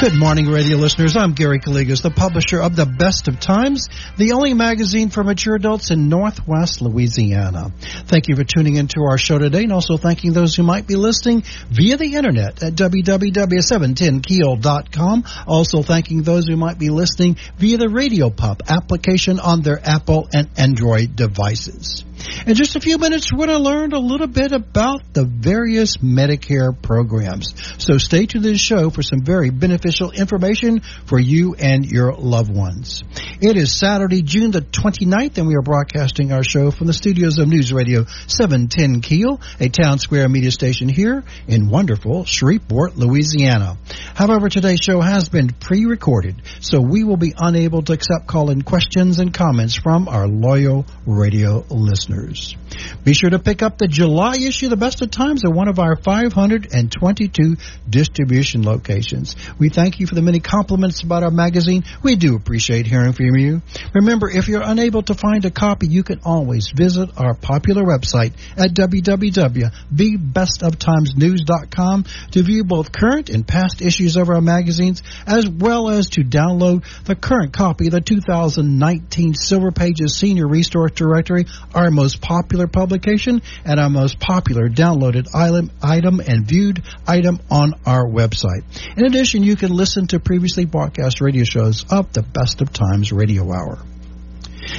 Good morning, radio listeners. I'm Gary Calligas, the publisher of The Best of Times, the only magazine for mature adults in Northwest Louisiana. Thank you for tuning into our show today and also thanking those who might be listening via the internet at www.710keel.com. Also thanking those who might be listening via the RadioPUP application on their Apple and Android devices. In just a few minutes, we're going to learn a little bit about the various Medicare programs. So stay tuned to the show for some very beneficial information for you and your loved ones. It is Saturday, June the 29th, and we are broadcasting our show from the studios of News Radio 710 Keel, a Townsquare Media station here in wonderful Shreveport, Louisiana. However, today's show has been pre-recorded, so we will be unable to accept call-in questions and comments from our loyal radio listeners. Be sure to pick up the July issue, of The Best of Times, at one of our 522 distribution locations. We thank you for the many compliments about our magazine. We do appreciate hearing from you. Remember, if you're unable to find a copy, you can always visit our popular website at www.thebestoftimesnews.com to view both current and past issues of our magazines, as well as to download the current copy of the 2019 Silver Pages Senior Resource Directory, our most popular publication and our most popular downloaded item and viewed item on our website. In addition, you can listen to previously broadcast radio shows of the Best of Times Radio Hour.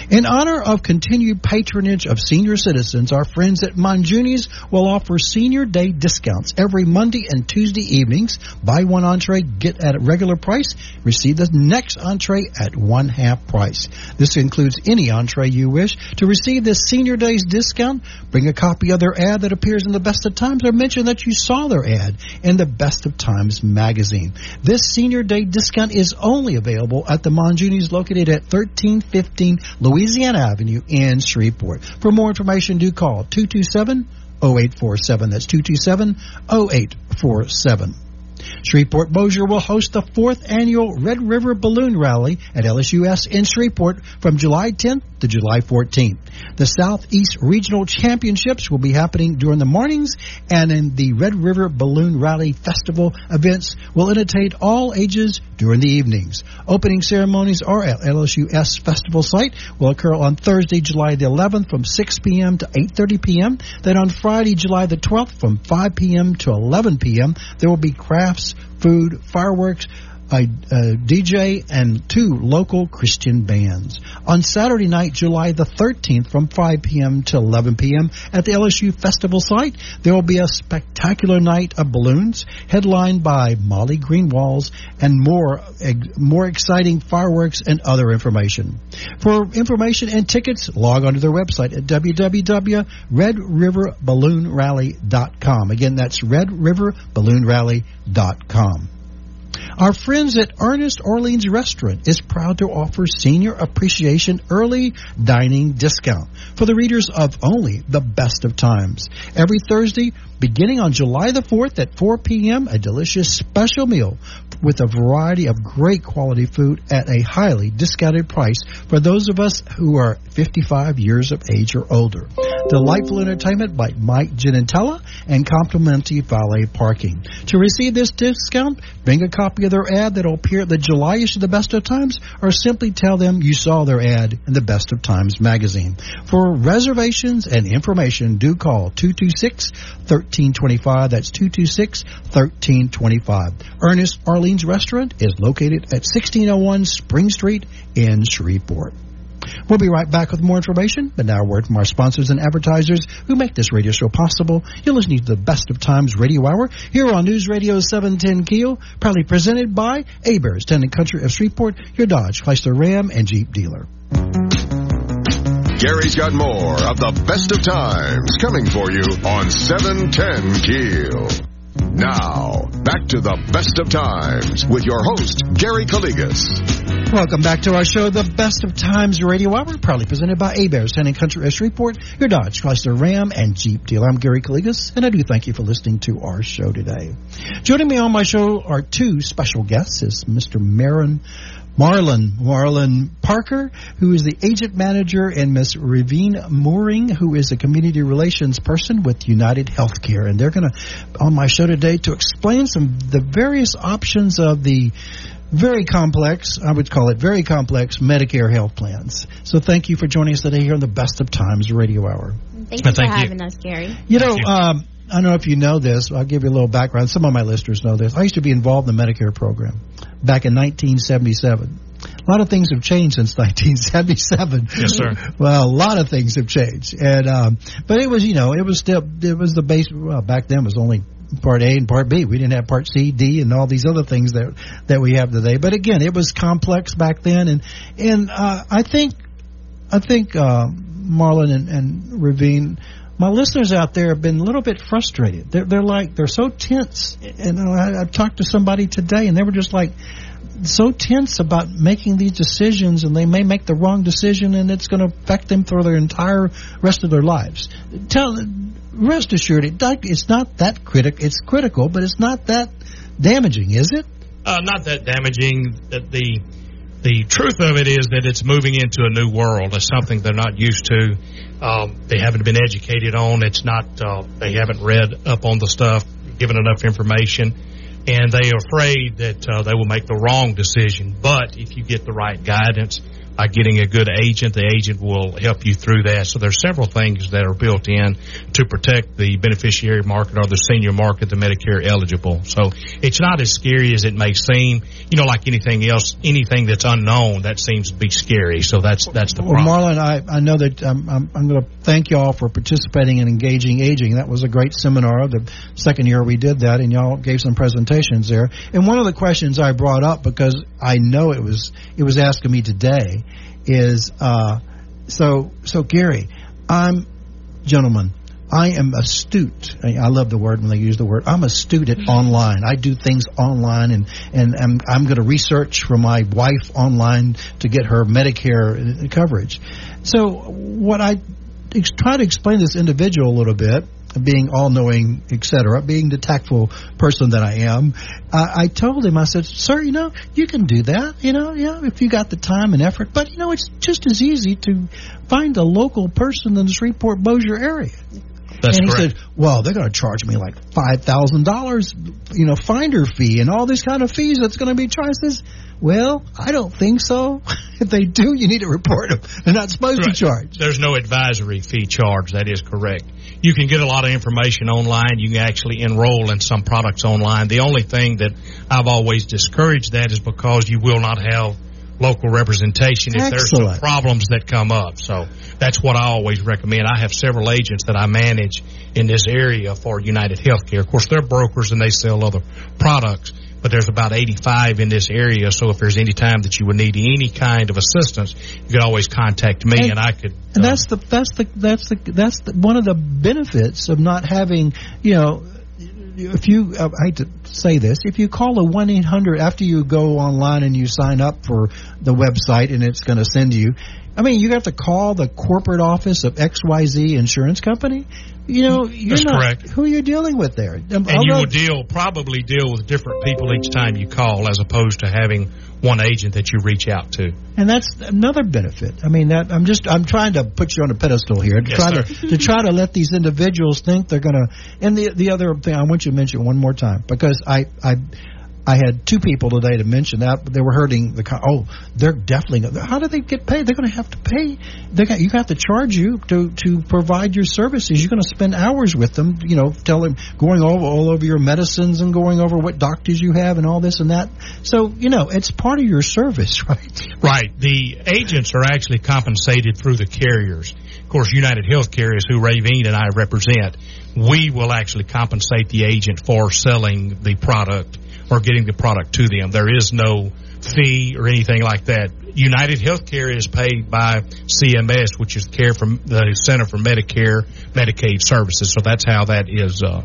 In honor of continued patronage of senior citizens, our friends at Monjuni's will offer Senior Day discounts every Monday and Tuesday evenings. Buy one entree, get at a regular price, receive the next entree at one half price. This includes any entree you wish. To receive this Senior Day's discount, bring a copy of their ad that appears in the Best of Times or mention that you saw their ad in the Best of Times magazine. This Senior Day discount is only available at the Monjuni's located at 1315 Louisiana Avenue in Shreveport. For more information, do call 227 0847. That's 227 0847. Shreveport Bossier will host the fourth annual Red River Balloon Rally at LSUS in Shreveport from July 10th to July 14th. The Southeast Regional Championships will be happening during the mornings, and in the Red River Balloon Rally Festival events will entertain all ages during the evenings. Opening ceremonies are at LSUS Festival site will occur on Thursday, July the 11th from 6 p.m. to 8.30 p.m. Then on Friday, July the 12th from 5 p.m. to 11 p.m. there will be crafts, food, fireworks, a, a, DJ and two local Christian bands. On Saturday night, July the 13th from 5 p.m. to 11 p.m. at the LSU Festival site, there will be a spectacular night of balloons headlined by Molly Ringwalds and more, more exciting fireworks and other information. For information and tickets, log on to their website at www.redriverballoonrally.com. Again, that's redriverballoonrally.com. Our friends at Ernest Orleans Restaurant is proud to offer senior appreciation early dining discount for the readers of only the best of times. Every Thursday, beginning on July the 4th at 4 p.m., a delicious special meal with a variety of great quality food at a highly discounted price for those of us who are 55 years of age or older. Delightful entertainment by Mike Genentella and complimentary valet parking. To receive this discount, bring a copy of their ad that will appear at the July issue of the Best of Times or simply tell them you saw their ad in the Best of Times magazine. For reservations and information, do call 226 1325. That's 226 1325. Ernest Orleans Restaurant is located at 1601 Spring Street in Shreveport. We'll be right back with more information, but now a word from our sponsors and advertisers who make this radio show possible. You're listening to the Best of Times Radio Hour here on News Radio 710 Keel, proudly presented by Heberts, Town and Country of Shreveport, your Dodge, Chrysler Ram, and Jeep dealer. Gary's got more of the Best of Times coming for you on 710 Keel. Now, back to the Best of Times with your host, Gary Calligas. Welcome back to our show, The Best of Times Radio Hour, proudly presented by Hebert's, and Country of Shreveport, your Dodge, Chrysler, Ram, and Jeep dealer. I'm Gary Calligas, and I do thank you for listening to our show today. Joining me on my show are two special guests, is Mr. Marin Marlon, Marlon Parker, who is the agent manager, and Miss Raveen Mourning, who is a community relations person with United Healthcare. And they're going to, on my show today, to explain some, the various options of the very complex, I would call it very complex Medicare health plans. So thank you for joining us today here on the Best of Times Radio Hour. Thank you for thank having you. us, Gary. You know, um, I don't know if you know this. I'll give you a little background. Some of my listeners know this. I used to be involved in the Medicare program back in 1977. A lot of things have changed since 1977. Yes, sir. Well, a lot of things have changed, and um, but it was, you know, it was still it was the base. Well, back then it was only part A and part B. We didn't have part C, D, and all these other things that that we have today. But again, it was complex back then, and and uh, I think I think uh, Marlon and, and Raveen, my listeners out there have been a little bit frustrated. They're they're like they're so tense, and I, I talked to somebody today, and they were just like so tense about making these decisions and they may make the wrong decision and it's going to affect them for their entire rest of their lives. Tell rest assured, it, it's not that critical. It's critical, but it's not that damaging, is it? Uh, not that damaging. That the the truth of it is that it's moving into a new world. It's something they're not used to. Um, they haven't been educated on. It's not. Uh, they haven't read up on the stuff, given enough information, and they are afraid that uh, they will make the wrong decision. But if you get the right guidance by getting a good agent. The agent will help you through that. So there's several things that are built in to protect the beneficiary market or the senior market, the Medicare eligible. So it's not as scary as it may seem. You know, like anything else, anything that's unknown, that seems to be scary. So that's that's the problem. Well, Marlon, I, I know that um, I'm, I'm going to thank y'all for participating in engaging aging. That was a great seminar. The second year we did that, and y'all gave some presentations there. And one of the questions I brought up because I know it was it was asking me today is uh, so so Gary, I'm gentlemen. I am astute. I love the word when they use the word. I'm astute at online. I do things online, and and I'm, I'm going to research for my wife online to get her Medicare coverage. So what I try to explain this individual a little bit being all knowing, etc., being the tactful person that I am, uh, I told him, I said, Sir, you know, you can do that, you know, yeah, if you got the time and effort, but, you know, it's just as easy to find a local person in the Shreveport Bossier area. That's and he correct. said, "Well, they're going to charge me like five thousand dollars, you know, finder fee and all these kind of fees that's going to be charged." Says, "Well, I don't think so. if they do, you need to report them. They're not supposed right. to charge." There's no advisory fee charge. That is correct you can get a lot of information online. You can actually enroll in some products online. The only thing that I've always discouraged that is because you will not have local representation if there's some problems that come up. So that's what I always recommend. I have several agents that I manage in this area for United Healthcare. Of course, they're brokers and they sell other products but there's about 85 in this area. So if there's any time that you would need any kind of assistance, you could always contact me, and, and I could. And uh, that's the that's the that's the that's the, one of the benefits of not having you know. If you, uh, I hate to say this, if you call a 1 800 after you go online and you sign up for the website and it's going to send you, I mean, you have to call the corporate office of XYZ Insurance Company. You know, you're That's not, correct. Who are you dealing with there? And Although, you will deal probably deal with different people each time you call, as opposed to having one agent that you reach out to. And that's another benefit. I mean, that I'm just I'm trying to put you on a pedestal here to yes, try sir. to to try to let these individuals think they're going to. And the the other thing I want you to mention one more time because I I I had two people today to mention that they were hurting the. Oh, they're definitely. How do they get paid? They're going to have to pay. They got you have to charge you to to provide your services. You're going to spend hours with them. You know, telling going over all over your medicines and going over what doctors you have and all this and that. So you know, it's part of your service, right? Right. The agents are actually compensated through the carriers. Of course, United Healthcare is who Raveen and I represent. We will actually compensate the agent for selling the product or getting the product to them. There is no fee or anything like that. United Healthcare is paid by CMS, which is care from the Center for Medicare Medicaid Services. So that's how that is. Uh,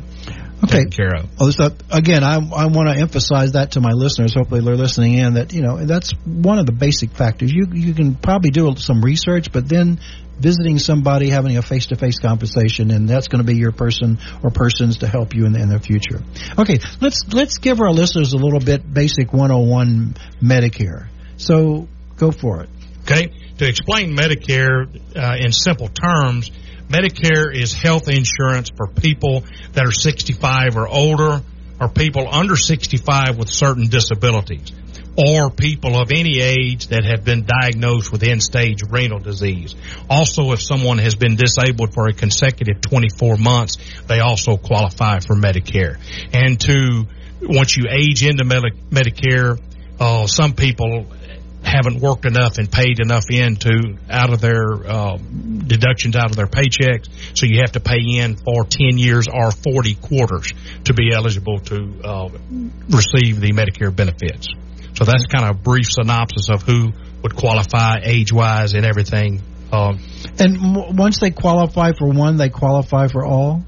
okay. taken care of. Well, so again, I, I want to emphasize that to my listeners. Hopefully, they're listening in. That you know that's one of the basic factors. You you can probably do some research, but then visiting somebody, having a face to face conversation, and that's going to be your person or persons to help you in the, in the future. Okay, let's let's give our listeners a little bit basic 101 Medicare. So go for it. Okay, to explain Medicare uh, in simple terms Medicare is health insurance for people that are 65 or older, or people under 65 with certain disabilities, or people of any age that have been diagnosed with end stage renal disease. Also, if someone has been disabled for a consecutive 24 months, they also qualify for Medicare. And to, once you age into Medicare, uh, some people haven't worked enough and paid enough into out of their uh, deductions out of their paychecks. So you have to pay in for 10 years or 40 quarters to be eligible to uh, receive the Medicare benefits. So that's kind of a brief synopsis of who would qualify age wise and everything. Um, and m- once they qualify for one, they qualify for all?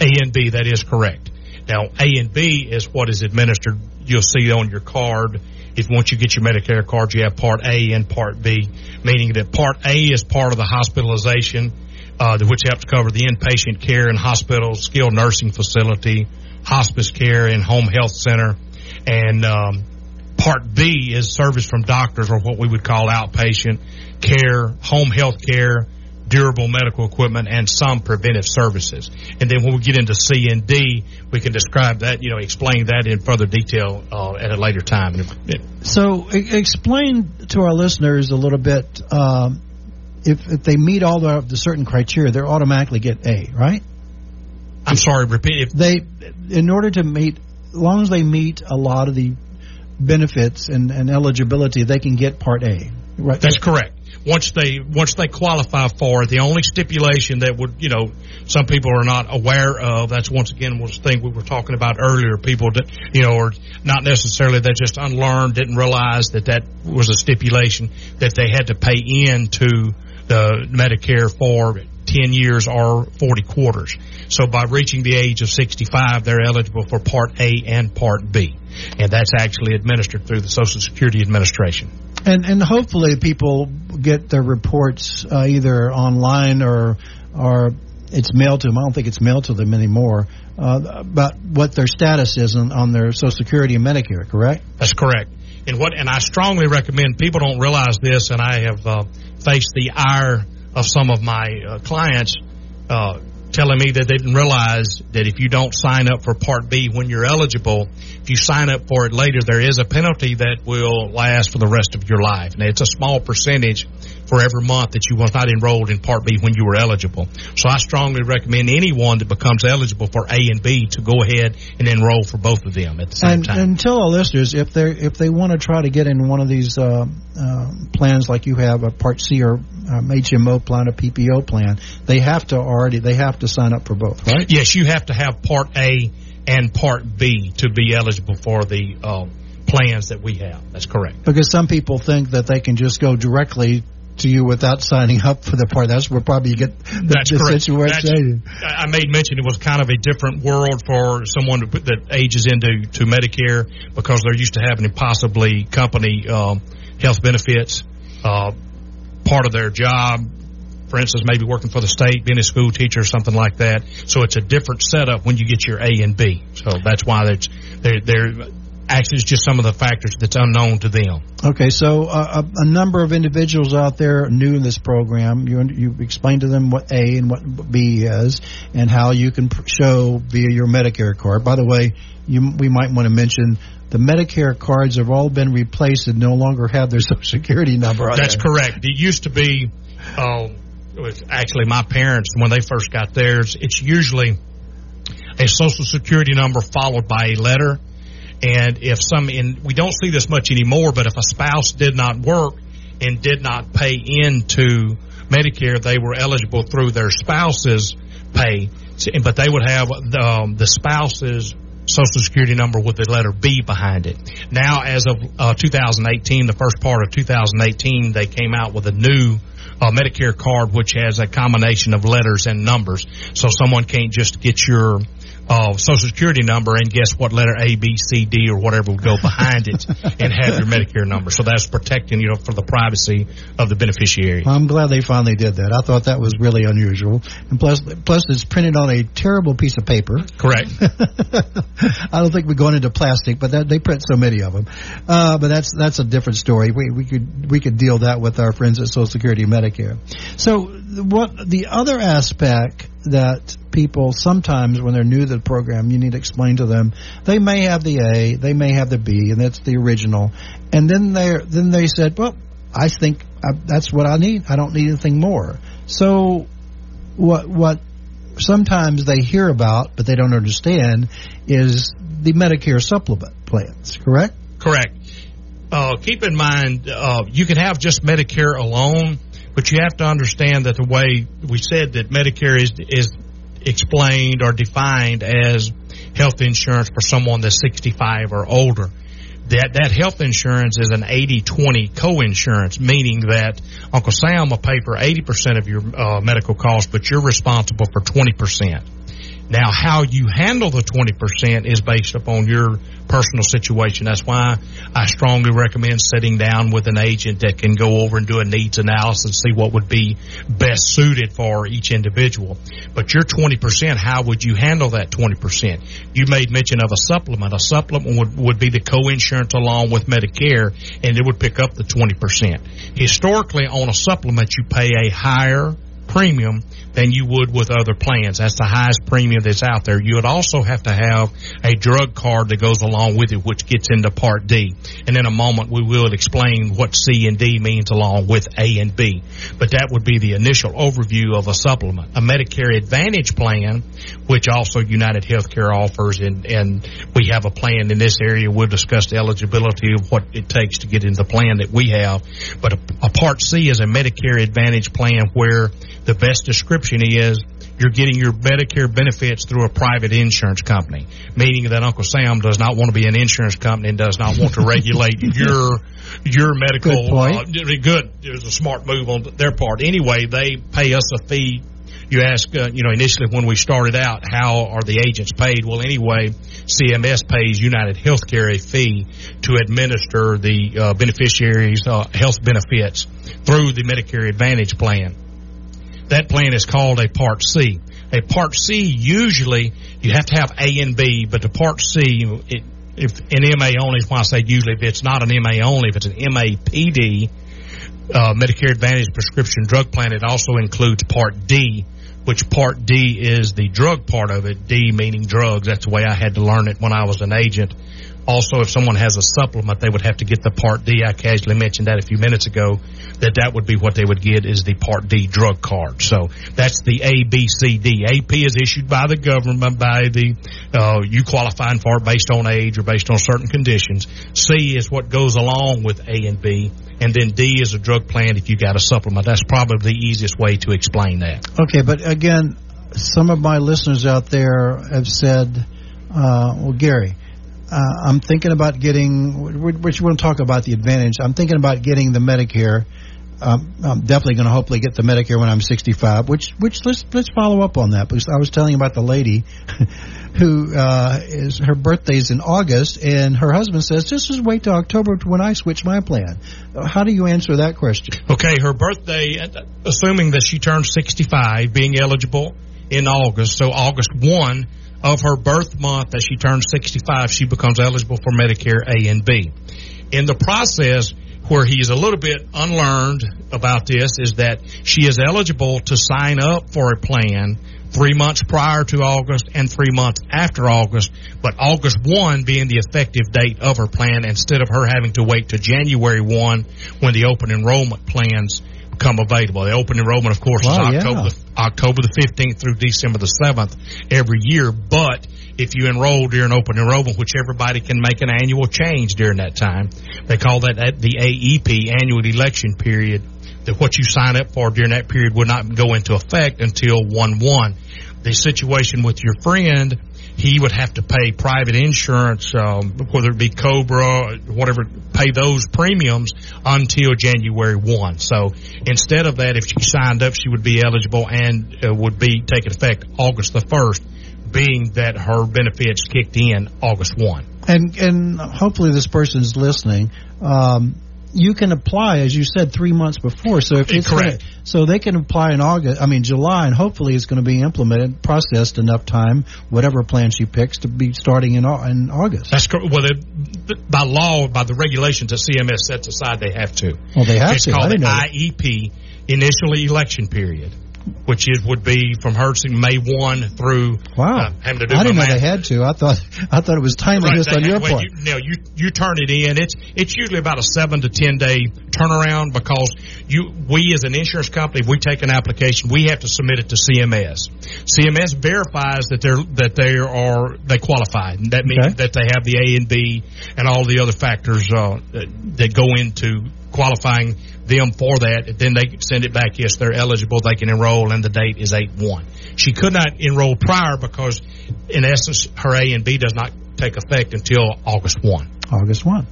A and B, that is correct. Now, A and B is what is administered. You'll see on your card if once you get your Medicare card, you have Part A and Part B, meaning that Part A is part of the hospitalization, uh, which helps cover the inpatient care in hospitals, skilled nursing facility, hospice care, and home health center, and um, Part B is service from doctors or what we would call outpatient care, home health care, durable medical equipment, and some preventive services. And then when we get into C and D, we can describe that, you know, explain that in further detail uh, at a later time. So, explain to our listeners a little bit. Um, if, if they meet all the, the certain criteria, they automatically get A, right? I'm sorry, repeat. If they, in order to meet, as long as they meet a lot of the benefits and, and eligibility, they can get Part A. Right. That's correct once they once they qualify for it, the only stipulation that would you know some people are not aware of. That's once again was the thing we were talking about earlier. People that you know are not necessarily they just unlearned, didn't realize that that was a stipulation that they had to pay into the Medicare for 10 years or 40 quarters. So by reaching the age of 65, they're eligible for Part A and Part B. And that's actually administered through the Social Security Administration. And and hopefully people get their reports uh, either online or or it's mailed to them. I don't think it's mailed to them anymore. Uh, about what their status is on, on their Social Security and Medicare. Correct? That's correct. And what and I strongly recommend people don't realize this, and I have uh, faced the ire of some of my uh, clients uh, telling me that they didn't realize that if you don't sign up for Part B when you're eligible, if you sign up for it later, there is a penalty that will last for the rest of your life. And it's a small percentage for every month that you was not enrolled in Part B when you were eligible. So I strongly recommend anyone that becomes eligible for A and B to go ahead and enroll for both of them at the same and, time. And tell our listeners if they if they want to try to get in one of these uh, uh, plans like you have a Part C or um, HMO plan, a PPO plan, they have to already they have to sign up for both, right? Yes, you have to have Part A and Part B to be eligible for the um, plans that we have. That's correct. Because some people think that they can just go directly to you without signing up for the part. That's where probably you get the, That's the correct. situation. That's, I made mention it was kind of a different world for someone that ages into to Medicare because they're used to having possibly company um, health benefits. Uh, part of their job. For instance, maybe working for the state, being a school teacher or something like that. So it's a different setup when you get your A and B. So that's why they're, they're, actually it's just some of the factors that's unknown to them. Okay, so uh, a, a, number of individuals out there new in this program. You you explained to them what A and what B is, and how you can show via your Medicare card. By the way, you, we might want to mention the Medicare cards have all been replaced and no longer have their Social Security number on That's correct. It used to be, uh, it was actually my parents when they first got theirs. It's usually a Social Security number followed by a letter. And if some, we don't see this much anymore, but if a spouse did not work and did not pay into Medicare, they were eligible through their spouse's pay, but they would have um, the spouse's Social Security number with the letter B behind it. Now, as of uh, 2018, the first part of 2018, they came out with a new uh, Medicare card, which has a combination of letters and numbers. So someone can't just get your uh, social security number and guess what letter A, B, C, D, or whatever would go behind it and have your Medicare number. So that's protecting you know for the privacy of the beneficiary. I'm glad they finally did that. I thought that was really unusual, and plus, plus it's printed on a terrible piece of paper. Correct. I don't think we're going into plastic, but that, they print so many of them. Uh, but that's that's a different story. We we could we could deal that with our friends at Social Security and Medicare. So what the other aspect that people sometimes when they're new to the program you need to explain to them they may have the A, they may have the B, and that's the original, and then they then they said, well, I think I, that's what I need. I don't need anything more. So what what sometimes they hear about but they don't understand is the Medicare supplement plans. Correct? Correct. Uh, keep in mind, uh, you can have just Medicare alone but you have to understand that the way we said that Medicare is is explained or defined as health insurance for someone that's 65 or older. That that health insurance is an 80-20 co-insurance, meaning that Uncle Sam will pay for 80% of your uh, medical costs, but you're responsible for 20%. Now, how you handle the 20% is based upon your personal situation. That's why I strongly recommend sitting down with an agent that can go over and do a needs analysis, and see what would be best suited for each individual. But your 20%, how would you handle that 20%? You made mention of a supplement. A supplement would, would be the co-insurance along with Medicare, and it would pick up the 20%. Historically, on a supplement, you pay a higher premium than you would with other plans. That's the highest premium that's out there. You would also have to have a drug card that goes along with it, which gets into Part D. And in a moment, we will explain what C and D means along with A and B. But that would be the initial overview of a supplement. A Medicare Advantage plan, which also United Healthcare offers, and, and we have a plan in this area. We'll discuss the eligibility of what it takes to get into the plan that we have. But a, a Part C is a Medicare Advantage plan where the best description is you're getting your Medicare benefits through a private insurance company, meaning that Uncle Sam does not want to be an insurance company and does not want to regulate your your medical. Good, point. Uh, good. It was a smart move on their part. Anyway, they pay us a fee. You ask, uh, you know, initially when we started out, how are the agents paid? Well, anyway, CMS pays United Healthcare a fee to administer the uh, beneficiaries' uh, health benefits through the Medicare Advantage plan that plan is called a Part C. A Part C usually you have to have A and B, but the Part C, it, if an MA only is why I say usually if it's not an MA only, if it's an MAPD, uh, Medicare Advantage prescription drug plan, it also includes Part D, which Part D is the drug part of it. D meaning drugs. That's the way I had to learn it when I was an agent. Also, if someone has a supplement, they would have to get the Part D. I casually mentioned that a few minutes ago, that that would be what they would get is the Part D drug card. So that's the A, B, C, D. AP is issued by the government, by the, uh, you qualifying for it based on age or based on certain conditions. C is what goes along with A and B. And then D is a drug plan if you got a supplement. That's probably the easiest way to explain that. Okay, but again, some of my listeners out there have said, uh, well, Gary, uh, I'm thinking about getting, which we want to talk about the advantage. I'm thinking about getting the Medicare. Um, I'm definitely going to hopefully get the Medicare when I'm 65. Which, which let's let's follow up on that because I was telling you about the lady who uh, is her birthday's in August, and her husband says just just wait till October when I switch my plan. How do you answer that question? Okay, her birthday, assuming that she turns 65, being eligible in August, so August one of her birth month that she turns 65, she becomes eligible for Medicare A and B. In the process, where he's a little bit unlearned about this is that she is eligible to sign up for a plan three months prior to August and three months after August, but August 1 being the effective date of her plan instead of her having to wait to January 1 when the open enrollment plans become available. The open enrollment, of course, wow, is October, yeah. the, October the 15th through December the 7th every year. But if you enroll during open enrollment, which everybody can make an annual change during that time, they call that the AEP, annual election period, that what you sign up for during that period would not go into effect until 1-1. The situation with your friend he would have to pay private insurance, um, whether it be Cobra, whatever, pay those premiums until January 1. So instead of that, if she signed up, she would be eligible and uh, would be taking effect August the 1st. being that her benefits kicked in August 1. And and hopefully this person's listening. Um, you can apply, as you said, three months before. So if it's correct, gonna, so they can apply in August. I mean July, and hopefully it's going to be implemented, processed enough time, whatever plan she picks, to be starting in in August. That's correct. Well, by law, by the regulations that CMS sets aside, they have to. Well, they have it's to. It's called the IEP, initial election period which is would be from Hertzing May one through. Wow, uh, having to do I didn't know they had to. I thought I thought it was timeliness right, on your part. You, no, you you turn it in. It's it's usually about a seven to ten day turnaround because you we as an insurance company if we take an application we have to submit it to CMS. CMS verifies that they're that they are they qualify. That means okay. that they have the A and B and all the other factors uh, that, that go into qualifying them for that. Then they send it back. Yes, they're eligible. They can enroll, and the date is eight one. She could not enroll prior because, in essence, her A and B does not take effect until August one. August one.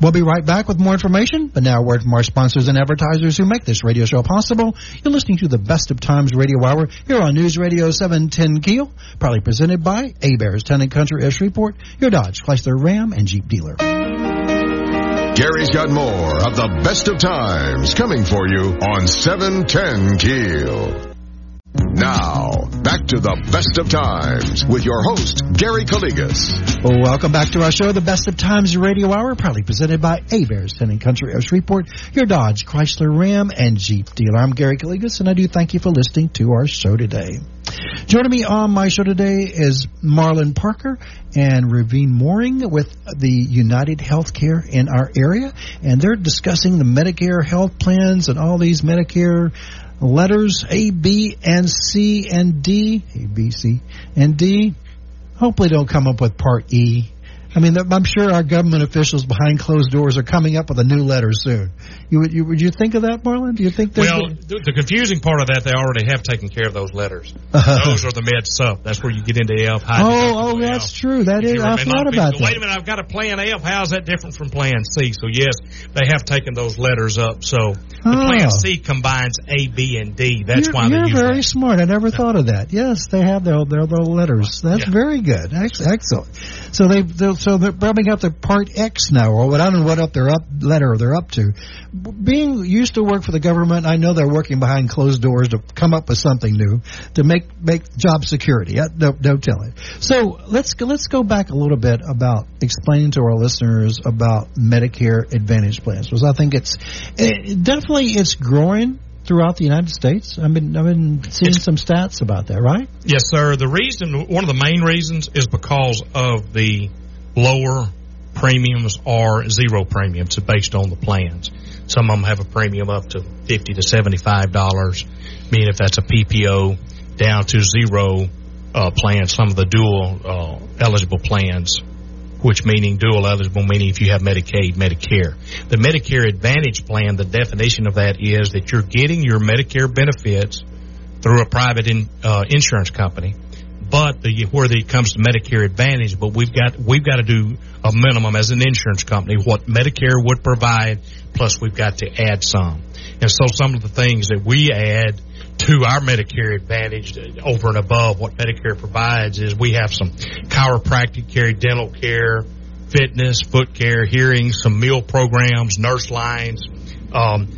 We'll be right back with more information, but now a word from our sponsors and advertisers who make this radio show possible. You're listening to the Best of Times Radio Hour here on News Radio 710 Keel, proudly presented by Hebert's Town and Country of your Dodge, Chrysler, Ram, and Jeep dealer. Gary's got more of the best of times coming for you on 710 Keel. Now, back to the best of times with your host, Gary Calligas. Well, welcome back to our show, the Best of Times Radio Hour, proudly presented by Town and Country of Shreveport, your Dodge, Chrysler, Ram, and Jeep dealer. I'm Gary Calligas, and I do thank you for listening to our show today. Joining me on my show today is Marlon Parker and Raveen Mourning with the United Healthcare in our area, and they're discussing the Medicare health plans and all these Medicare letters A, B, and C and D. A, B, C, and D. Hopefully, don't come up with Part E I mean, I'm sure our government officials behind closed doors are coming up with a new letter soon. You would you, would you think of that, Marlon? Do you think? Well, the, the confusing part of that, they already have taken care of those letters. Uh-huh. those are the med sup. That's where you get into F. High oh, oh, that's true. That is. I forgot about that. Wait a minute, I've got a Plan F. How's that different from Plan C? So yes, they have taken those letters up. So the oh. Plan C combines A, B, and D. That's you're, why you're very that. smart. I never thought of that. Yes, they have their their, their letters. That's yeah. very good. Excellent. So they they so they're bumming up to Part X now, or I don't know what up their up letter they're up to. Being used to work for the government, I know they're working behind closed doors to come up with something new to make make job security. Uh, don't, don't tell it. So let's let's go back a little bit about explaining to our listeners about Medicare Advantage plans, because I think it's it, definitely it's growing throughout the United States? I've been I've been seeing it's, some stats about that, right? Yes, sir. The reason, one of the main reasons, is because of the lower premiums are zero premiums based on the plans. Some of them have a premium up to fifty to seventy-five dollars. Meaning, if that's a PPO, down to zero uh, plans. Some of the dual uh, eligible plans which meaning dual eligible, meaning if you have Medicaid, Medicare. The Medicare Advantage plan, the definition of that is that you're getting your Medicare benefits through a private in, uh, insurance company. But the, where it comes to Medicare Advantage, but we've got we've got to do a minimum as an insurance company what Medicare would provide, plus we've got to add some. And so some of the things that we add to our Medicare Advantage over and above what Medicare provides is we have some chiropractic care, dental care, fitness, foot care, hearing, some meal programs, nurse lines, um,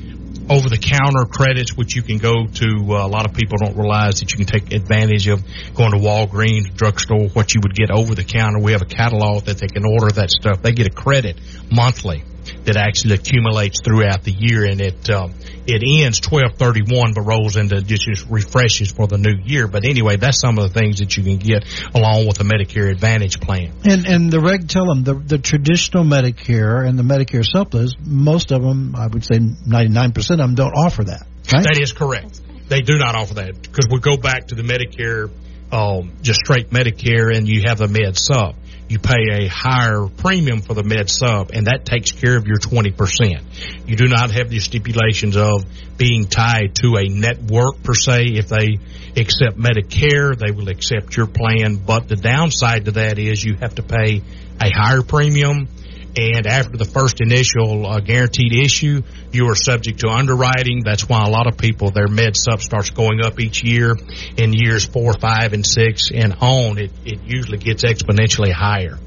over the counter credits, which you can go to. Uh, a lot of people don't realize that you can take advantage of going to Walgreens, drugstore, what you would get over the counter. We have a catalog that they can order that stuff. They get a credit monthly that actually accumulates throughout the year, and it um, it ends twelve thirty one, but rolls into just refreshes for the new year. But anyway, that's some of the things that you can get along with the Medicare Advantage plan. And and the reg tell them the the traditional Medicare and the Medicare supplements, most of them, I would say ninety nine percent of them don't offer that. Right? That is correct. They do not offer that because we go back to the Medicare, um, just straight Medicare, and you have the Med Sup you pay a higher premium for the med sup, and that takes care of your 20%. You do not have the stipulations of being tied to a network per se. If they accept Medicare, they will accept your plan, but the downside to that is you have to pay a higher premium And after the first initial uh, guaranteed issue, you are subject to underwriting. That's why a lot of people, their med sup starts going up each year. In years four, five, and six and on, it, it usually gets exponentially higher.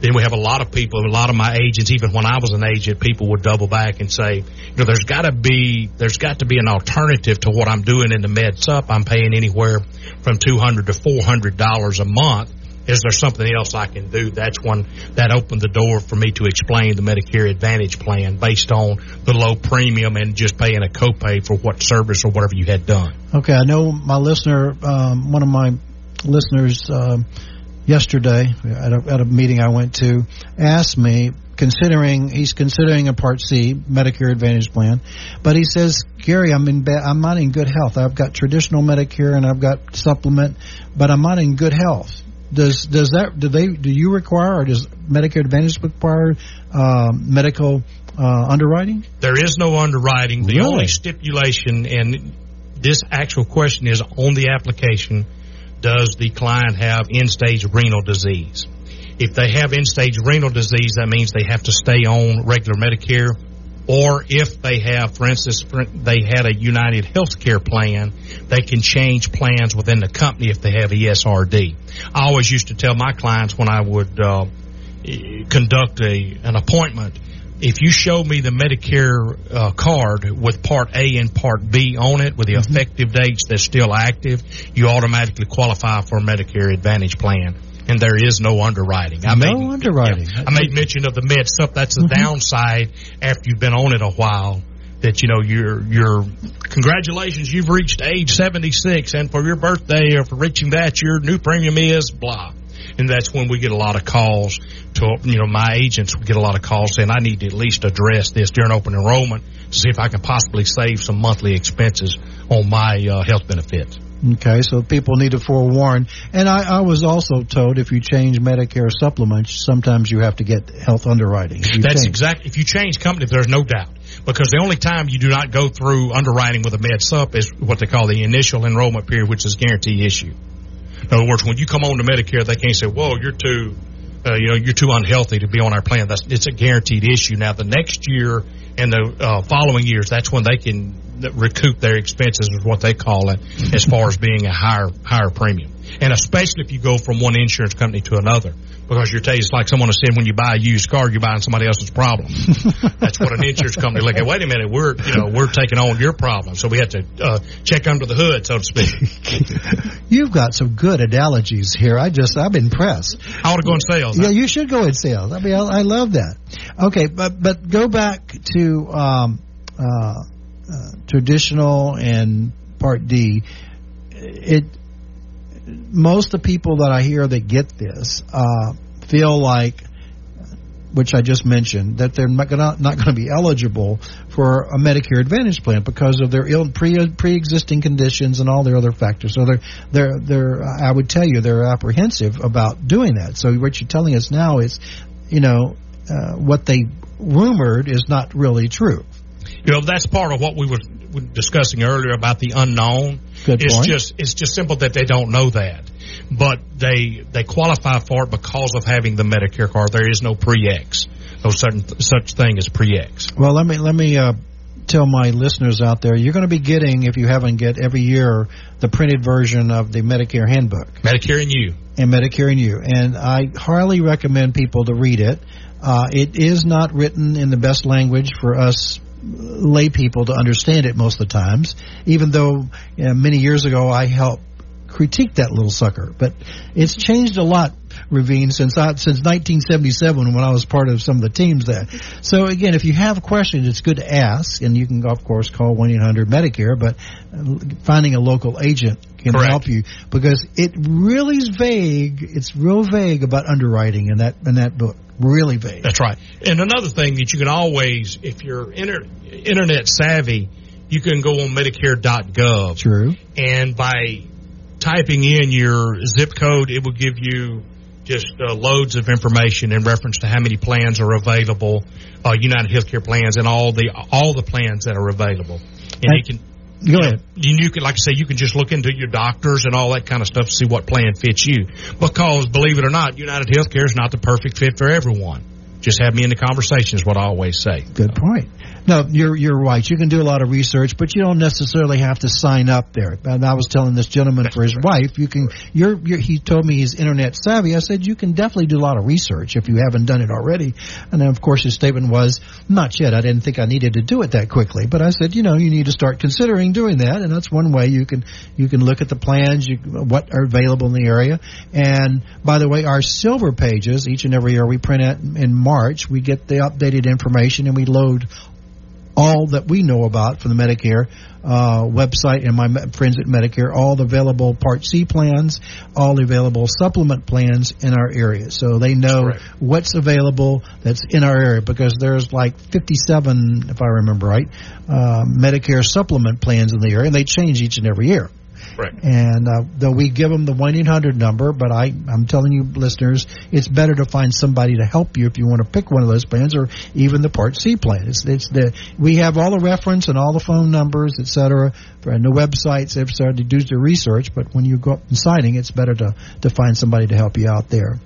Then we have a lot of people, a lot of my agents, even when I was an agent, people would double back and say, you know, there's got to be, there's got to be an alternative to what I'm doing in the med sup. I'm paying anywhere from 200 to $400 a month. Is there something else I can do? That's when that opened the door for me to explain the Medicare Advantage plan based on the low premium and just paying a copay for what service or whatever you had done. Okay, I know my listener, um, one of my listeners, um, yesterday at a, at a meeting I went to asked me considering he's considering a Part C Medicare Advantage plan, but he says, Gary, I'm in bad, I'm not in good health. I've got traditional Medicare and I've got supplement, but I'm not in good health. Does does that do they do you require or does Medicare Advantage require uh, medical uh, underwriting? There is no underwriting. The really? only stipulation and this actual question is on the application does the client have end stage renal disease? If they have end stage renal disease, that means they have to stay on regular Medicare. Or if they have, for instance, they had a United Healthcare plan, they can change plans within the company if they have ESRD. I always used to tell my clients when I would uh, conduct a an appointment if you show me the Medicare uh, card with Part A and Part B on it, with the mm-hmm. effective dates that's still active, you automatically qualify for a Medicare Advantage plan. And there is no underwriting. I no made, underwriting. Yeah, I made mention of the med stuff. That's the mm-hmm. downside after you've been on it a while. That you know, you're you're congratulations, you've reached age 76, and for your birthday or for reaching that, your new premium is blah and that's when we get a lot of calls to you know my agents get a lot of calls saying I need to at least address this during open enrollment to see if I can possibly save some monthly expenses on my uh, health benefits. Okay, so people need to forewarn. And I, I, was also told if you change Medicare supplements, sometimes you have to get health underwriting. That's change. exactly. If you change companies, there's no doubt. Because the only time you do not go through underwriting with a med sup is what they call the initial enrollment period, which is guarantee issue. In other words, when you come on to Medicare, they can't say, "Whoa, you're too, uh, you know, you're too unhealthy to be on our plan." That's it's a guaranteed issue. Now, the next year and the uh, following years, that's when they can recoup their expenses, is what they call it, as far as being a higher higher premium. And especially if you go from one insurance company to another because you're it's like someone has said when you buy a used car, you're buying somebody else's problem. That's what an insurance company at. Wait a minute, we're you know we're taking on your problem, so we have to uh, check under the hood, so to speak. You've got some good analogies here. I just I'm impressed. I want to go in sales. Yeah, you should go in sales. I mean, I, I love that. Okay, but but go back to um, uh, uh, traditional and Part D. It most of the people that I hear that get this uh, feel like, which I just mentioned, that they're not going to be eligible for a Medicare Advantage plan because of their Ill, pre pre-existing conditions and all their other factors. So they're they're they're I would tell you they're apprehensive about doing that. So what you're telling us now is, you know, uh, what they rumored is not really true. You know, that's part of what we were discussing earlier about the unknown. Good it's point. just it's just simple that they don't know that, but they they qualify for it because of having the Medicare card. There is no pre-X, no certain such thing as pre-X. Well, let me let me uh, tell my listeners out there, you're going to be getting if you haven't get every year the printed version of the Medicare handbook. Medicare and you. And Medicare and you, and I highly recommend people to read it. Uh, it is not written in the best language for us lay people to understand it most of the times, even though you know, many years ago I helped critique that little sucker. But it's changed a lot, Raveen, since I, since 1977 when I was part of some of the teams there. So again, if you have questions, it's good to ask, and you can of course call 1-800-Medicare, but uh, finding a local agent can Correct. help you because it really is vague. It's real vague about underwriting in that in that book really vague. That's right. And another thing that you can always, if you're inter- internet savvy, you can go on Medicare.gov. True. And by typing in your zip code, it will give you just uh, loads of information in reference to how many plans are available, uh, United Healthcare plans, and all the all the plans that are available. And you can Go ahead. You, you can, like I say, you can just look into your doctors and all that kind of stuff to see what plan fits you. Because believe it or not, United Healthcare is not the perfect fit for everyone just have me in the conversation is what I always say. Good point. No, you're you're right. You can do a lot of research, but you don't necessarily have to sign up there. And I was telling this gentleman for his wife, you can. You're, you're, he told me he's internet savvy. I said you can definitely do a lot of research if you haven't done it already. And then of course his statement was, "Not yet. I didn't think I needed to do it that quickly." But I said, you know, you need to start considering doing that, and that's one way you can you can look at the plans, you, what are available in the area. And by the way, our silver pages each and every year we print it in March. We get the updated information and we load all that we know about from the Medicare uh, website and my friends at Medicare, all the available Part C plans, all the available supplement plans in our area. So they know what's available that's in our area because there's like 57, if I remember right, uh, Medicare supplement plans in the area, and they change each and every year. Right. And uh, though we give them the one eight hundred number, but I I'm telling you, listeners, it's better to find somebody to help you if you want to pick one of those plans, or even the Part C plan. It's it's the we have all the reference and all the phone numbers, etc. And the websites they've started to do the research, but when you go up and signing, it's better to to find somebody to help you out there.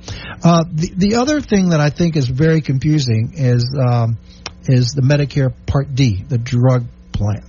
Uh, the the other thing that I think is very confusing is um, is the Medicare Part D, the drug plan,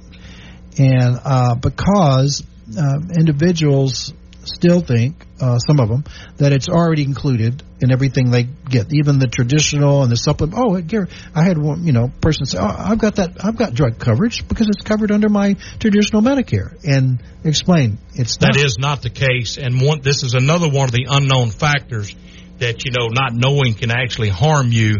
and uh, because uh, individuals still think, uh, some of them, that it's already included in everything they get, even the traditional and the supplement. Oh, Gary, I had one, you know, person say, "Oh, I've got that, I've got drug coverage because it's covered under my traditional Medicare." And explain, it's not. that is not the case, and one, this is another one of the unknown factors that you know not knowing can actually harm you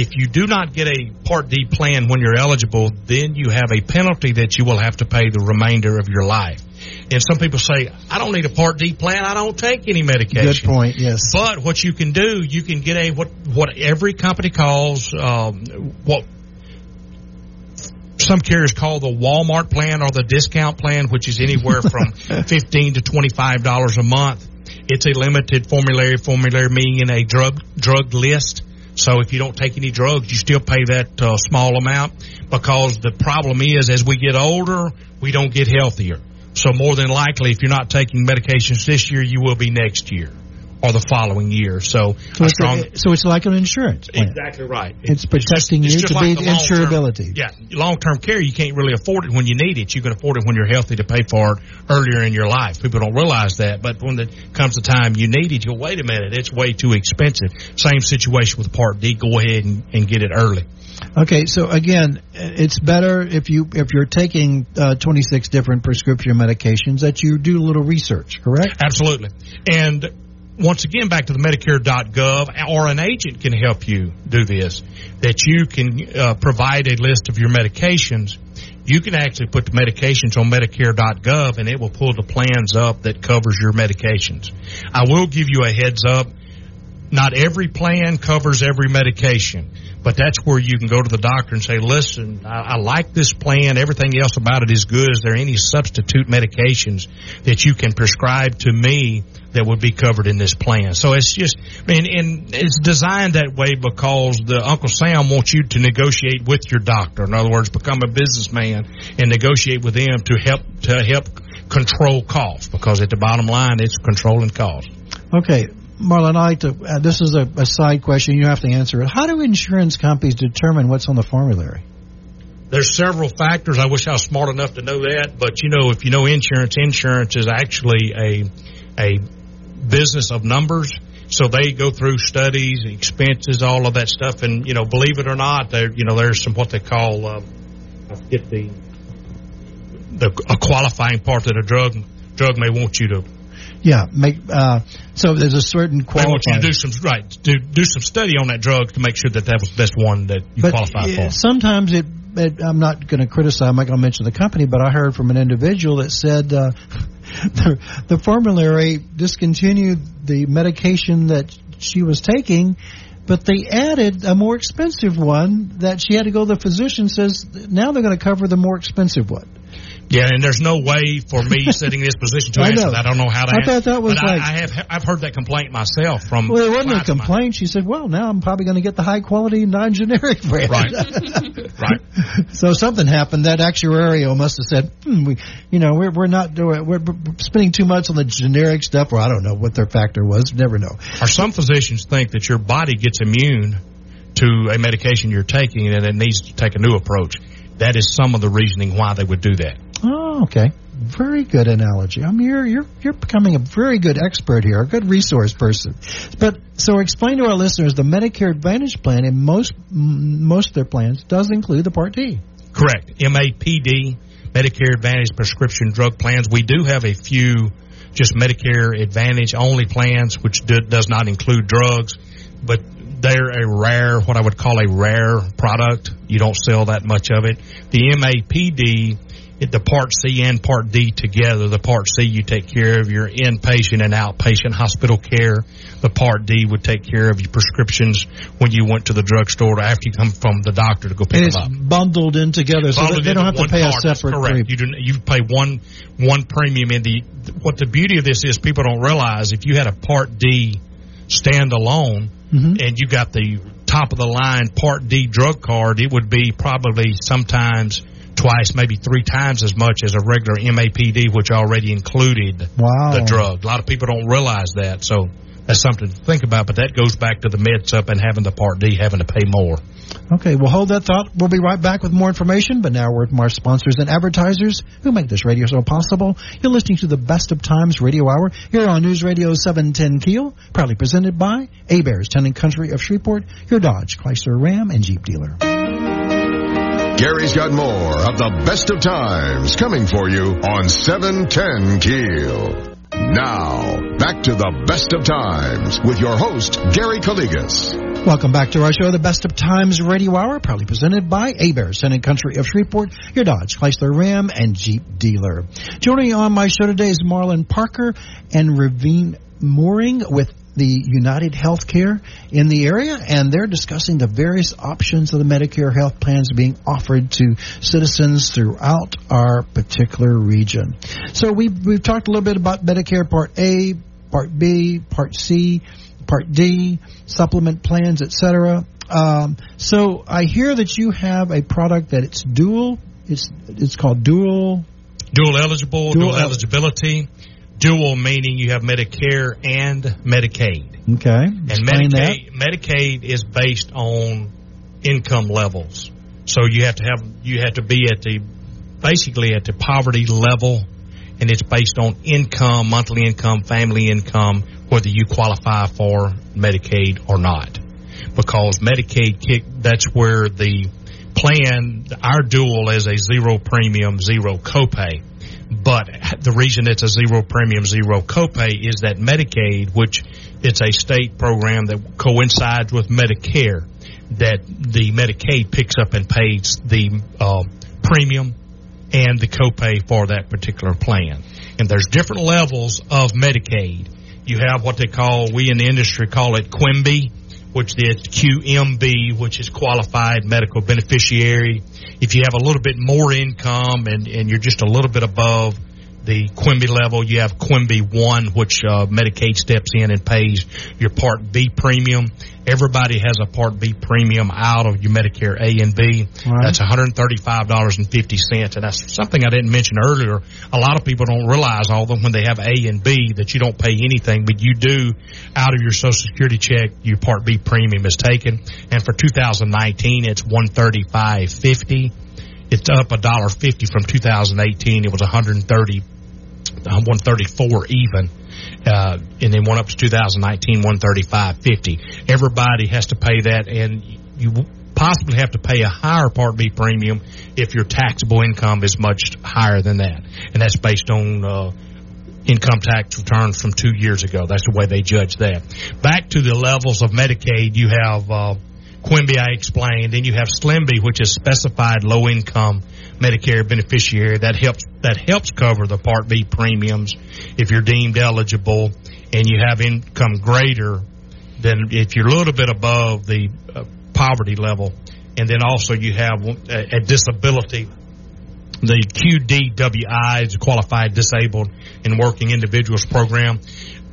if you do not get a Part D plan when you're eligible, then you have a penalty that you will have to pay the remainder of your life. And some people say, I don't need a Part D plan. I don't take any medication. Good point. Yes. But what you can do, you can get a what what every company calls um, what some carriers call the Walmart plan or the discount plan, which is anywhere from fifteen to twenty five dollars a month. It's a limited formulary. Formulary meaning a drug drug list. So if you don't take any drugs, you still pay that uh, small amount because the problem is as we get older, we don't get healthier. So more than likely, if you're not taking medications this year, you will be next year or the following year. So, so, it's, strong, a, so it's like an insurance. Plan. Exactly right. It's, it's protecting it's you to like be insurability. Yeah, long term care you can't really afford it when you need it. You can afford it when you're healthy to pay for it earlier in your life. People don't realize that, but when it comes the time you need it, you'll wait a minute. It's way too expensive. Same situation with Part D. Go ahead and, and get it early. Okay, so again, it's better if you if you're taking uh, 26 different prescription medications that you do a little research, correct? Absolutely. And once again, back to the Medicare.gov, or an agent can help you do this. That you can uh, provide a list of your medications. You can actually put the medications on Medicare.gov, and it will pull the plans up that covers your medications. I will give you a heads up. Not every plan covers every medication. But that's where you can go to the doctor and say, listen, I, I like this plan. Everything else about it is good. Is there any substitute medications that you can prescribe to me that would be covered in this plan? So it's just, I mean, and it's designed that way because the Uncle Sam wants you to negotiate with your doctor. In other words, become a businessman and negotiate with them to help, to help control costs because at the bottom line, it's controlling costs. Okay, Marlon, I like to, uh, this is a, a, side question. You have to answer it. How do insurance companies determine what's on the formulary? There's several factors. I wish I was smart enough to know that, but you know, if you know insurance, insurance is actually a a business of numbers. So they go through studies, expenses, all of that stuff, and you know, believe it or not, there you know, there's some what they call uh, I forget the the a qualifying part that a drug drug may want you to yeah, make uh, so there's a certain quality. They want you to do some right, do do some study on that drug to make sure that that was the best one that you but qualify for. Sometimes it, it I'm not going to criticize. I'm not going to mention the company, but I heard from an individual that said uh, the, the formulary discontinued the medication that she was taking but they added a more expensive one that she had to go to the physician says now they're going to cover the more expensive one yeah, and there's no way for me sitting in this position to I answer know. that. I don't know how to. I answer. thought that was like. I, I, have I've heard that complaint myself from. Well, it wasn't a complaint. She said, "Well, now I'm probably going to get the high quality non-generic brand." Right. right. So something happened. That actuarial must have said, hmm, "We, you know, we're we're not doing we're spending too much on the generic stuff." Or I don't know what their factor was. Never know. Or some physicians think that your body gets immune to a medication you're taking and it needs to take a new approach. That is some of the reasoning why they would do that. Oh, okay. Very good analogy. I mean, you're you're you're becoming a very good expert here, a good resource person. But so explain to our listeners the Medicare Advantage plan in most most of their plans does include the Part D. Correct. MAPD, Medicare Advantage prescription drug plans. We do have a few just Medicare Advantage only plans, which do, does not include drugs, but they're a rare, what I would call a rare product. You don't sell that much of it. The MAPD the Part C and Part D together. The Part C, you take care of your inpatient and outpatient hospital care. The Part D would take care of your prescriptions when you went to the drugstore after you come from the doctor to go pick and them up. bundled in together, so they don't have to pay a separate correct. You, do, you pay one one premium. In the what the beauty of this is, people don't realize if you had a Part D standalone mm-hmm. and you got the top of the line Part D drug card, it would be probably sometimes twice, maybe three times as much as a regular MAPD, which already included wow. the drug. A lot of people don't realize that, so that's something to think about. But that goes back to the med sup and having the Part D, having to pay more. Okay, we'll hold that thought. We'll be right back with more information, but now we're with our sponsors and advertisers who make this radio show possible. You're listening to the Best of Times Radio Hour here on News Radio 710 Keel, proudly presented by Hebert's Town Country of Shreveport, your Dodge, Chrysler, Ram, and Jeep dealer. Gary's got more of the best of times coming for you on 710 Keel. Now, back to the best of times with your host, Gary Calligas. Welcome back to our show, the Best of Times Radio Hour, proudly presented by Hebert's Town Country of Shreveport, your Dodge, Chrysler, Ram, and Jeep dealer. Joining on my show today is Marlon Parker and Raveen Mourning with the United Healthcare in the area, and they're discussing the various options of the Medicare health plans being offered to citizens throughout our particular region. So we've, we've talked a little bit about Medicare Part A, Part B, Part C, Part D, supplement plans, etc. Um, so I hear that you have a product that it's dual. It's it's called dual. Dual eligible, dual, dual eligibility dual meaning you have Medicare and Medicaid. Okay. And Medicaid, Medicaid is based on income levels. So you have to have you have to be at the basically at the poverty level and it's based on income, monthly income, family income, whether you qualify for Medicaid or not. Because Medicaid kick that's where the plan our dual is a zero premium, zero copay. But the reason it's a zero premium, zero copay is that Medicaid, which it's a state program that coincides with Medicare, that the Medicaid picks up and pays the uh, premium and the copay for that particular plan. And there's different levels of Medicaid. You have what they call, we in the industry call it QMB, which is QMB, which is qualified medical beneficiary. If you have a little bit more income and, and you're just a little bit above the Quimby level, you have Quimby 1, which uh, Medicaid steps in and pays your Part B premium. Everybody has a Part B premium out of your Medicare A and B. Right. That's $135.50. And that's something I didn't mention earlier. A lot of people don't realize, although when they have A and B, that you don't pay anything, but you do out of your Social Security check, your Part B premium is taken. And for 2019, it's 135.50. It's up a dollar fifty from 2018. It was 130, 134 even. Uh, and then went up to 2019, 135.50. Everybody has to pay that, and you possibly have to pay a higher Part B premium if your taxable income is much higher than that, and that's based on uh, income tax returns from two years ago. That's the way they judge that. Back to the levels of Medicaid, you have. Uh, Quimby I explained. Then you have SLIMB, which is specified low income Medicare beneficiary. That helps that helps cover the Part B premiums if you're deemed eligible and you have income greater than if you're a little bit above the uh, poverty level. And then also you have a, a disability. The QDWI is Qualified Disabled and Working Individuals Program.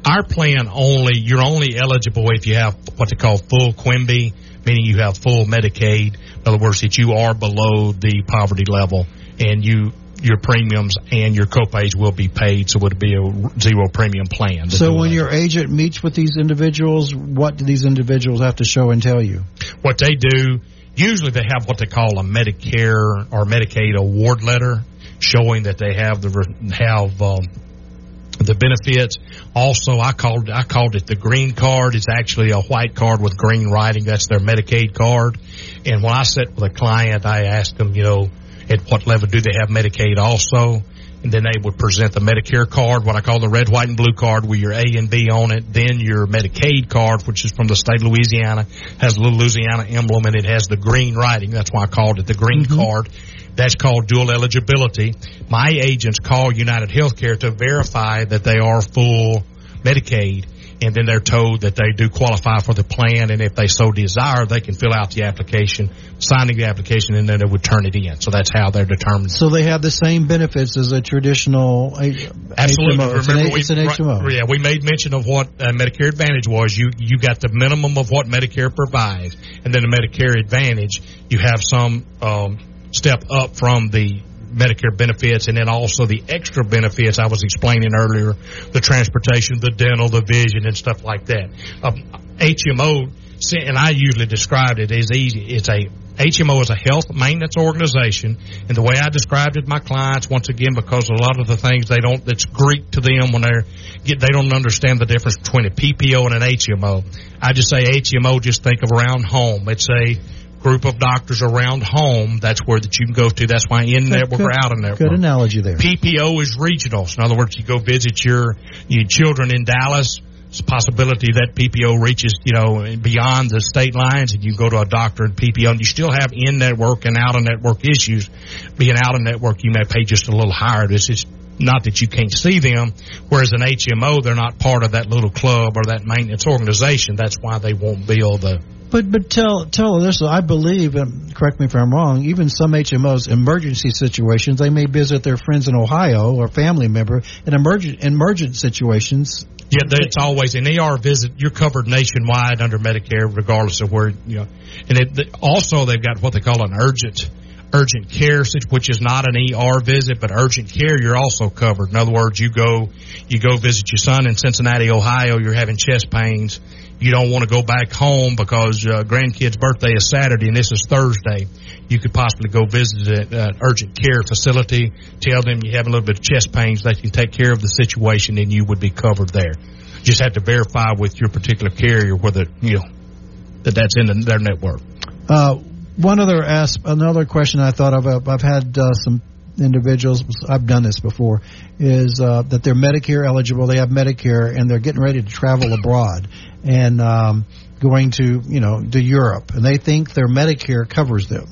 Our plan only, you're only eligible if you have what they call full Quimby meaning you have full Medicaid. In other words, that you are below the poverty level and you your premiums and your copays will be paid, so it would be a zero premium plan. So when your agent meets with these individuals, what do these individuals have to show and tell you? What they do, usually they have what they call a Medicare or Medicaid award letter showing that they have the have um, the benefits. Also, I called I called it the green card. It's actually a white card with green writing. That's their Medicaid card. And when I sit with a client, I ask them, you know, at what level do they have Medicaid also? And then they would present the Medicare card, what I call the red, white, and blue card with your A and B on it. Then your Medicaid card, which is from the state of Louisiana, has a little Louisiana emblem and it has the green writing. That's why I called it the green mm-hmm. card. That's called dual eligibility. My agents call United Healthcare to verify that they are full Medicaid and then they're told that they do qualify for the plan, and if they so desire, they can fill out the application, signing the application, and then they would turn it in. So that's how they're determined. So they have the same benefits as a traditional Absolutely. HMO. It's Remember, an, it's an HMO. Right, yeah, we made mention of what uh, Medicare Advantage was. You you got the minimum of what Medicare provides, and then the Medicare Advantage, you have some um, step up from the Medicare benefits and then also the extra benefits I was explaining earlier, the transportation, the dental, the vision and stuff like that. Um, HMO, and I usually described it as easy. It's a HMO is a health maintenance organization, and the way I described it to my clients, once again, because a lot of the things they don't, that's Greek to them when they're, get, they don't understand the difference between a PPO and an HMO. I just say HMO, just think of around home. It's a group of doctors around home, that's where that you can go to. That's why in network or out of network. Good analogy there. PPO is regional. So in other words, you go visit your your children in Dallas. It's a possibility that PPO reaches, you know, beyond the state lines, and you go to a doctor in PPO, and you still have in network and out of network issues. Being out of network, you may pay just a little higher. This is not that you can't see them, whereas an HMO, they're not part of that little club or that maintenance organization. That's why they won't bill the but but tell tell this. I believe, and correct me if I'm wrong. Even some HMOs, emergency situations, they may visit their friends in Ohio or family member in emergent emergent situations. Yeah, it's always an ER visit. You're covered nationwide under Medicare, regardless of where you know. And it, also, they've got what they call an urgent urgent care, which is not an ER visit, but urgent care, you're also covered. In other words, you go, you go visit your son in Cincinnati, Ohio, you're having chest pains you don't want to go back home because uh, grandkid's birthday is Saturday and this is Thursday, you could possibly go visit an urgent care facility, tell them you have a little bit of chest pains, they can take care of the situation and you would be covered there. Just have to verify with your particular carrier whether, you know, that that's in the, their network. Uh, one other ask, another question I thought of, I've had uh, some individuals, I've done this before, is uh, that they're Medicare eligible, they have Medicare, and they're getting ready to travel abroad and um, going to, you know, to Europe, and they think their Medicare covers them.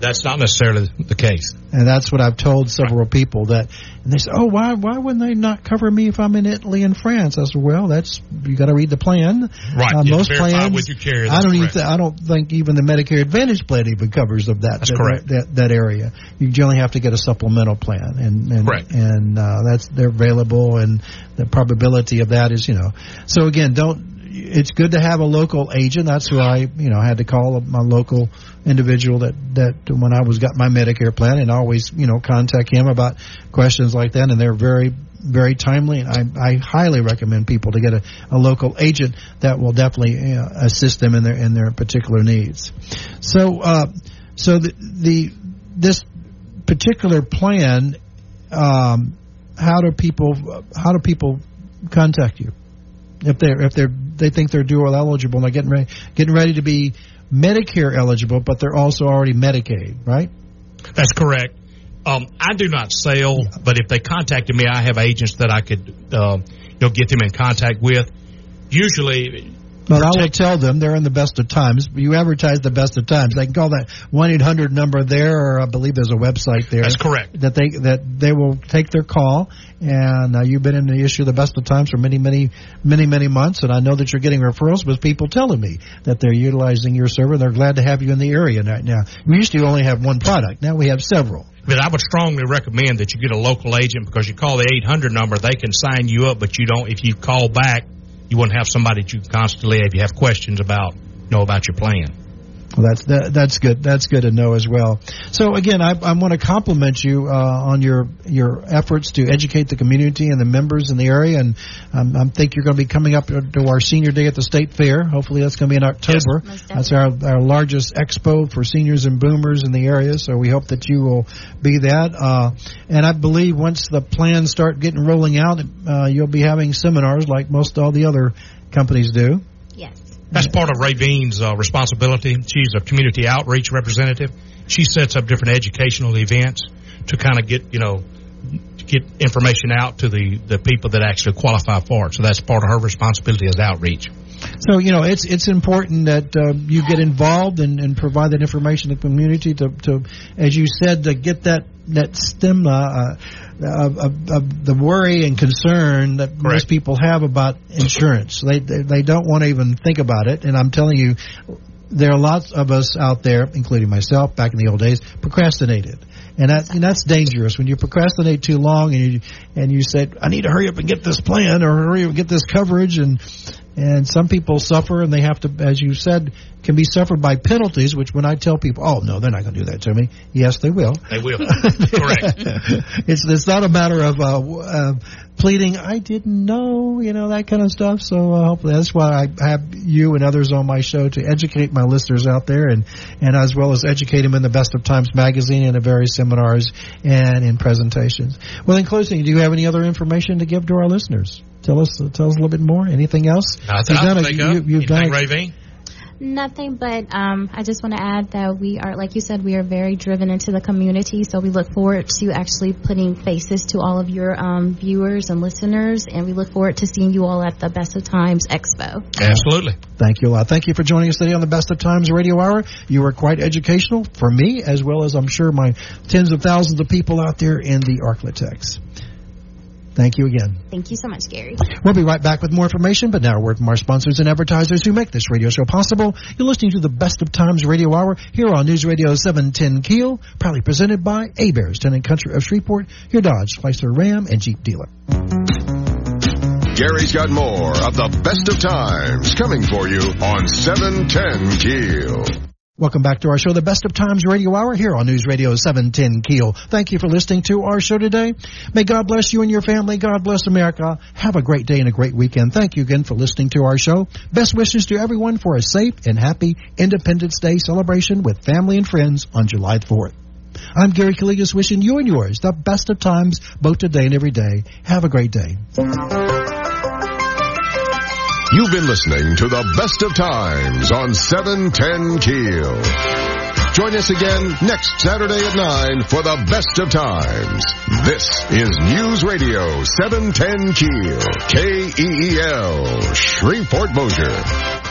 That's not necessarily the case. And that's what I've told several people that, and they say, "Oh, why why wouldn't they not cover me if I'm in Italy and France?" I said, "Well, that's you got to read the plan. Right. Uh, most plans, with your carrier, I don't correct. even th- I don't think even the Medicare Advantage plan even covers of that. That's that, correct. That, that area. You generally have to get a supplemental plan, and and correct. and uh, that's they're available, and the probability of that is you know. So again, don't it's good to have a local agent. That's who I, you know, had to call my local individual that that when I was got my Medicare plan, and always, you know, contact him about questions like that. And they're very very timely, and I, I highly recommend people to get a, a local agent that will definitely you know, assist them in their in their particular needs. So, uh, so the, the this particular plan, um, how do people how do people contact you? If they're if they're they think they're dual eligible and they're getting ready getting ready to be Medicare eligible, but they're also already Medicaid, right? That's correct. Um, I do not sell, but if they contacted me, I have agents that I could uh, you know get them in contact with. Usually, but I will tell them they're in the best of times. You advertise the best of times. They can call that one eight hundred number there, or I believe there's a website there. That's correct. That they that they will take their call. And uh, you've been in the issue of the best of times for many, many, many, many months. And I know that you're getting referrals with people telling me that they're utilizing your server. They're glad to have you in the area right now. We used to only have one product. Now we have several. But I would strongly recommend that you get a local agent because you call the 800 number, they can sign you up, but you don't. If you call back, you wouldn't have somebody that you constantly, if you have questions about, know about your plan. Well, that's that, that's good. That's good to know as well. So again, I, I want to compliment you uh, on your your efforts to educate the community and the members in the area, and um, I think you're going to be coming up to our senior day at the state fair. Hopefully, that's going to be in October. Yes, that's our our largest expo for seniors and boomers in the area. So we hope that you will be that. Uh, and I believe once the plans start getting rolling out, uh, you'll be having seminars like most all the other companies do. Yes. That's part of Ray uh, responsibility. She's a community outreach representative. She sets up different educational events to kind of get, you know, get information out to the, the people that actually qualify for it. So that's part of her responsibility as outreach. So you know it's it's important that uh, you get involved and, and provide that information to the community to, to as you said to get that that stigma uh, of, of, of, the worry and concern that Correct. most people have about insurance. They, they they don't want to even think about it. And I'm telling you, there are lots of us out there, including myself, back in the old days, procrastinated. And, that, and that's dangerous when you procrastinate too long and you and you say I need to hurry up and get this plan or hurry up and get this coverage and and some people suffer and they have to, as you said, can be suffered by penalties, which when I tell people, oh, no, they're not going to do that to me. Yes, they will. They will. Correct. it's, it's not a matter of, uh, uh, pleading, I didn't know, you know, that kind of stuff. So uh, hopefully that's why I have you and others on my show to educate my listeners out there and, and as well as educate them in the Best of Times magazine and the various seminars and in presentations. Well, in closing, do you have any other information to give to our listeners? Tell us, tell us a little bit more. Anything else? Nothing. You've done, a, you, have done Raveen? Nothing, but um, I just want to add that we are, like you said, we are very driven into the community. So we look forward to actually putting faces to all of your um, viewers and listeners, and we look forward to seeing you all at the Best of Times Expo. Absolutely. Thank you a lot. Thank you for joining us today on the Best of Times Radio Hour. You were quite educational for me, as well as I'm sure my tens of thousands of people out there in the Arklatex. Thank you again. Thank you so much, Gary. We'll be right back with more information, but now a word from our sponsors and advertisers who make this radio show possible. You're listening to the Best of Times Radio Hour here on News Radio 710 Keel, proudly presented by Hebert's, Town and Country of Shreveport, your Dodge, Chrysler Ram, and Jeep dealer. Gary's got more of the Best of Times coming for you on 710 Keel. Welcome back to our show, the Best of Times Radio Hour here on News Radio 710 Keel. Thank you for listening to our show today. May God bless you and your family. God bless America. Have a great day and a great weekend. Thank you again for listening to our show. Best wishes to everyone for a safe and happy Independence Day celebration with family and friends on July 4th. I'm Gary Calligas wishing you and yours the best of times both today and every day. Have a great day. You've been listening to the best of times on 710 Keel. Join us again next Saturday at 9 for the best of times. This is News Radio 710 Keel, K-E-E-L, Shreveport Bossier.